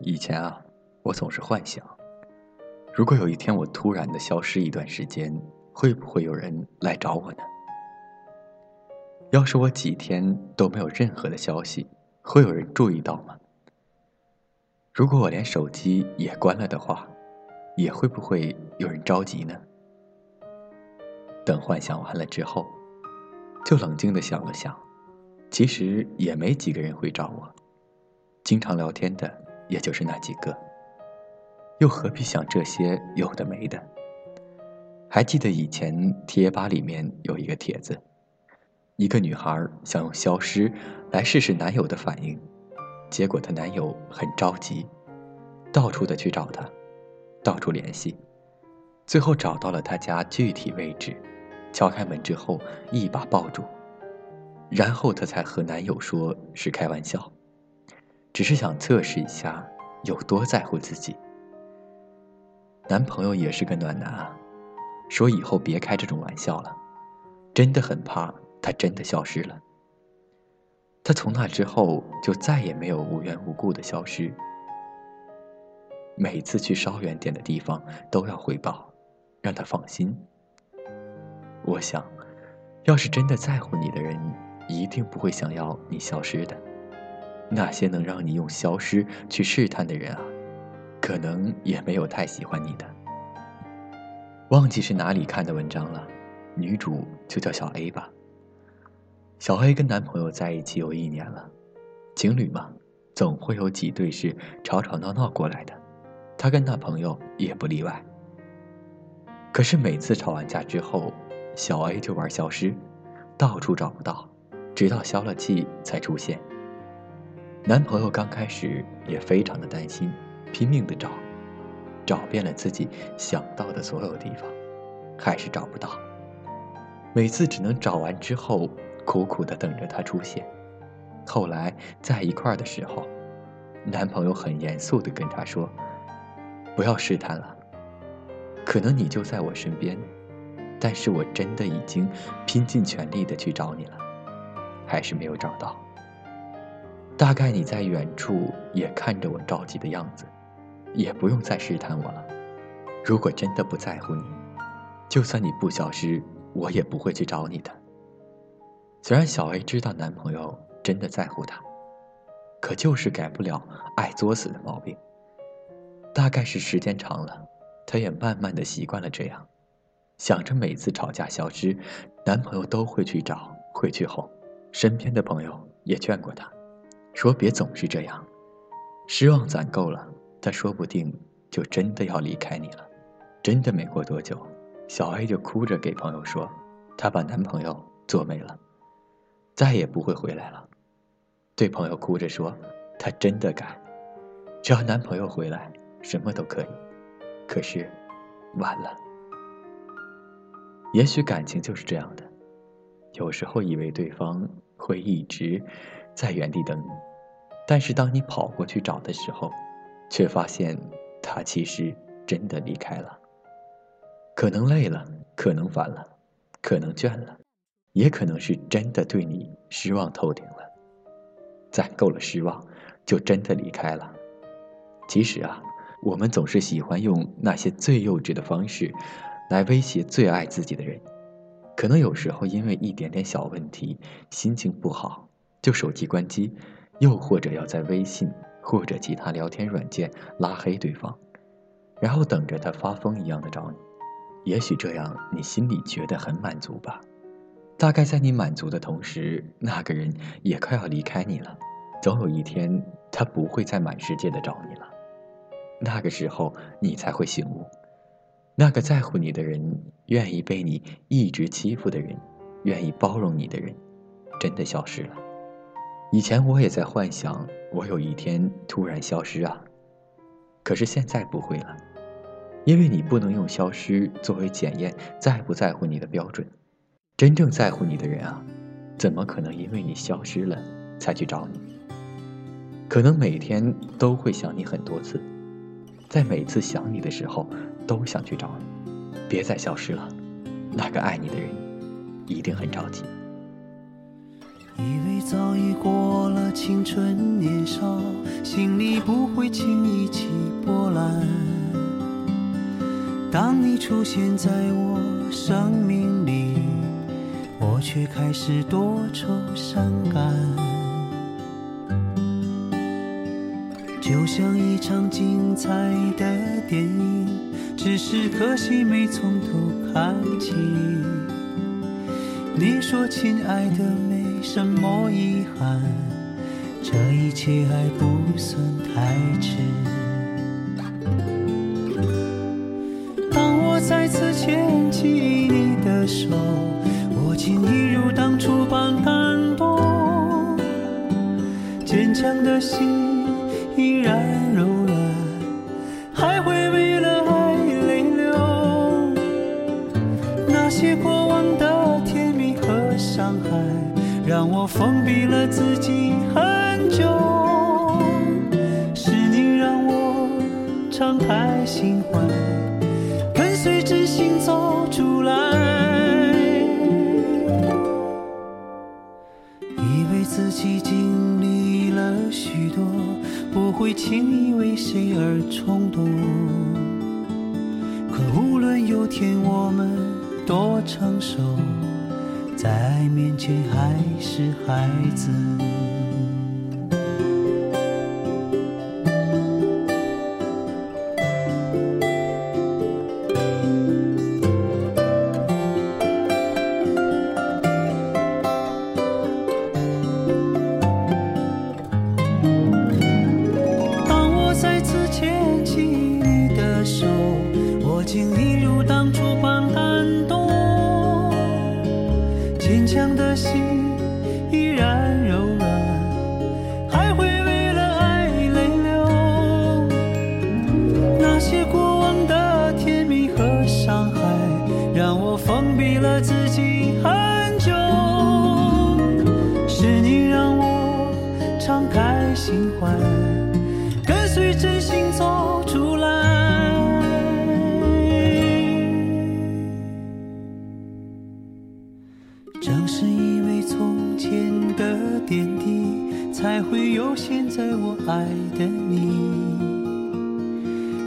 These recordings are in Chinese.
以前啊，我总是幻想，如果有一天我突然的消失一段时间，会不会有人来找我呢？要是我几天都没有任何的消息，会有人注意到吗？如果我连手机也关了的话，也会不会有人着急呢？等幻想完了之后，就冷静的想了想，其实也没几个人会找我，经常聊天的。也就是那几个，又何必想这些有的没的？还记得以前贴吧里面有一个帖子，一个女孩想用消失来试试男友的反应，结果她男友很着急，到处的去找她，到处联系，最后找到了她家具体位置，敲开门之后一把抱住，然后她才和男友说是开玩笑。只是想测试一下有多在乎自己。男朋友也是个暖男啊，说以后别开这种玩笑了，真的很怕他真的消失了。他从那之后就再也没有无缘无故的消失，每次去稍远点的地方都要汇报，让他放心。我想，要是真的在乎你的人，一定不会想要你消失的。那些能让你用消失去试探的人啊，可能也没有太喜欢你的。忘记是哪里看的文章了，女主就叫小 A 吧。小 A 跟男朋友在一起有一年了，情侣嘛，总会有几对是吵吵闹闹过来的，她跟那朋友也不例外。可是每次吵完架之后，小 A 就玩消失，到处找不到，直到消了气才出现。男朋友刚开始也非常的担心，拼命的找，找遍了自己想到的所有地方，还是找不到。每次只能找完之后，苦苦的等着他出现。后来在一块儿的时候，男朋友很严肃的跟她说：“不要试探了，可能你就在我身边，但是我真的已经拼尽全力的去找你了，还是没有找到。”大概你在远处也看着我着急的样子，也不用再试探我了。如果真的不在乎你，就算你不消失，我也不会去找你的。虽然小 A 知道男朋友真的在乎她，可就是改不了爱作死的毛病。大概是时间长了，她也慢慢的习惯了这样，想着每次吵架消失，男朋友都会去找，会去哄。身边的朋友也劝过她。说别总是这样，失望攒够了，他说不定就真的要离开你了。真的没过多久，小 A 就哭着给朋友说，她把男朋友做没了，再也不会回来了。对朋友哭着说，她真的改，只要男朋友回来，什么都可以。可是，晚了。也许感情就是这样的，有时候以为对方会一直在原地等你。但是当你跑过去找的时候，却发现他其实真的离开了。可能累了，可能烦了，可能倦了，也可能是真的对你失望透顶了。攒够了失望，就真的离开了。其实啊，我们总是喜欢用那些最幼稚的方式，来威胁最爱自己的人。可能有时候因为一点点小问题，心情不好，就手机关机。又或者要在微信或者其他聊天软件拉黑对方，然后等着他发疯一样的找你，也许这样你心里觉得很满足吧。大概在你满足的同时，那个人也快要离开你了，总有一天他不会再满世界的找你了。那个时候你才会醒悟，那个在乎你的人，愿意被你一直欺负的人，愿意包容你的人，真的消失了。以前我也在幻想，我有一天突然消失啊。可是现在不会了，因为你不能用消失作为检验在不在乎你的标准。真正在乎你的人啊，怎么可能因为你消失了才去找你？可能每天都会想你很多次，在每次想你的时候都想去找你。别再消失了，那个爱你的人一定很着急。早已过了。青春年少，心里不会轻易起波澜。当你出现在我生命里，我却开始多愁善感。就像一场精彩的电影，只是可惜没从头看起。你说，亲爱的，什么遗憾，这一切还不算太迟。当我再次牵起你的手，我竟一如当初般感动，坚强的心依然封闭了自己很久，是你让我敞开心怀，跟随真心走出来。以为自己经历了许多，不会轻易为谁而冲动。可无论有天我们多成熟。在面前还是孩子。当我再次牵起你的手，握紧你心依然柔软，还会为了爱泪流。那些过往的甜蜜和伤害，让我封闭了自己很久。是你让我敞开心怀，跟随真心走出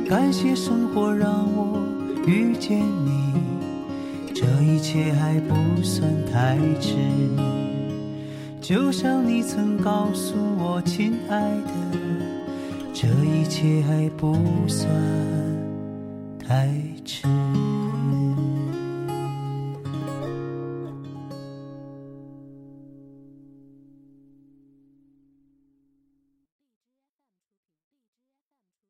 感谢生活让我遇见你，这一切还不算太迟。就像你曾告诉我，亲爱的，这一切还不算太迟。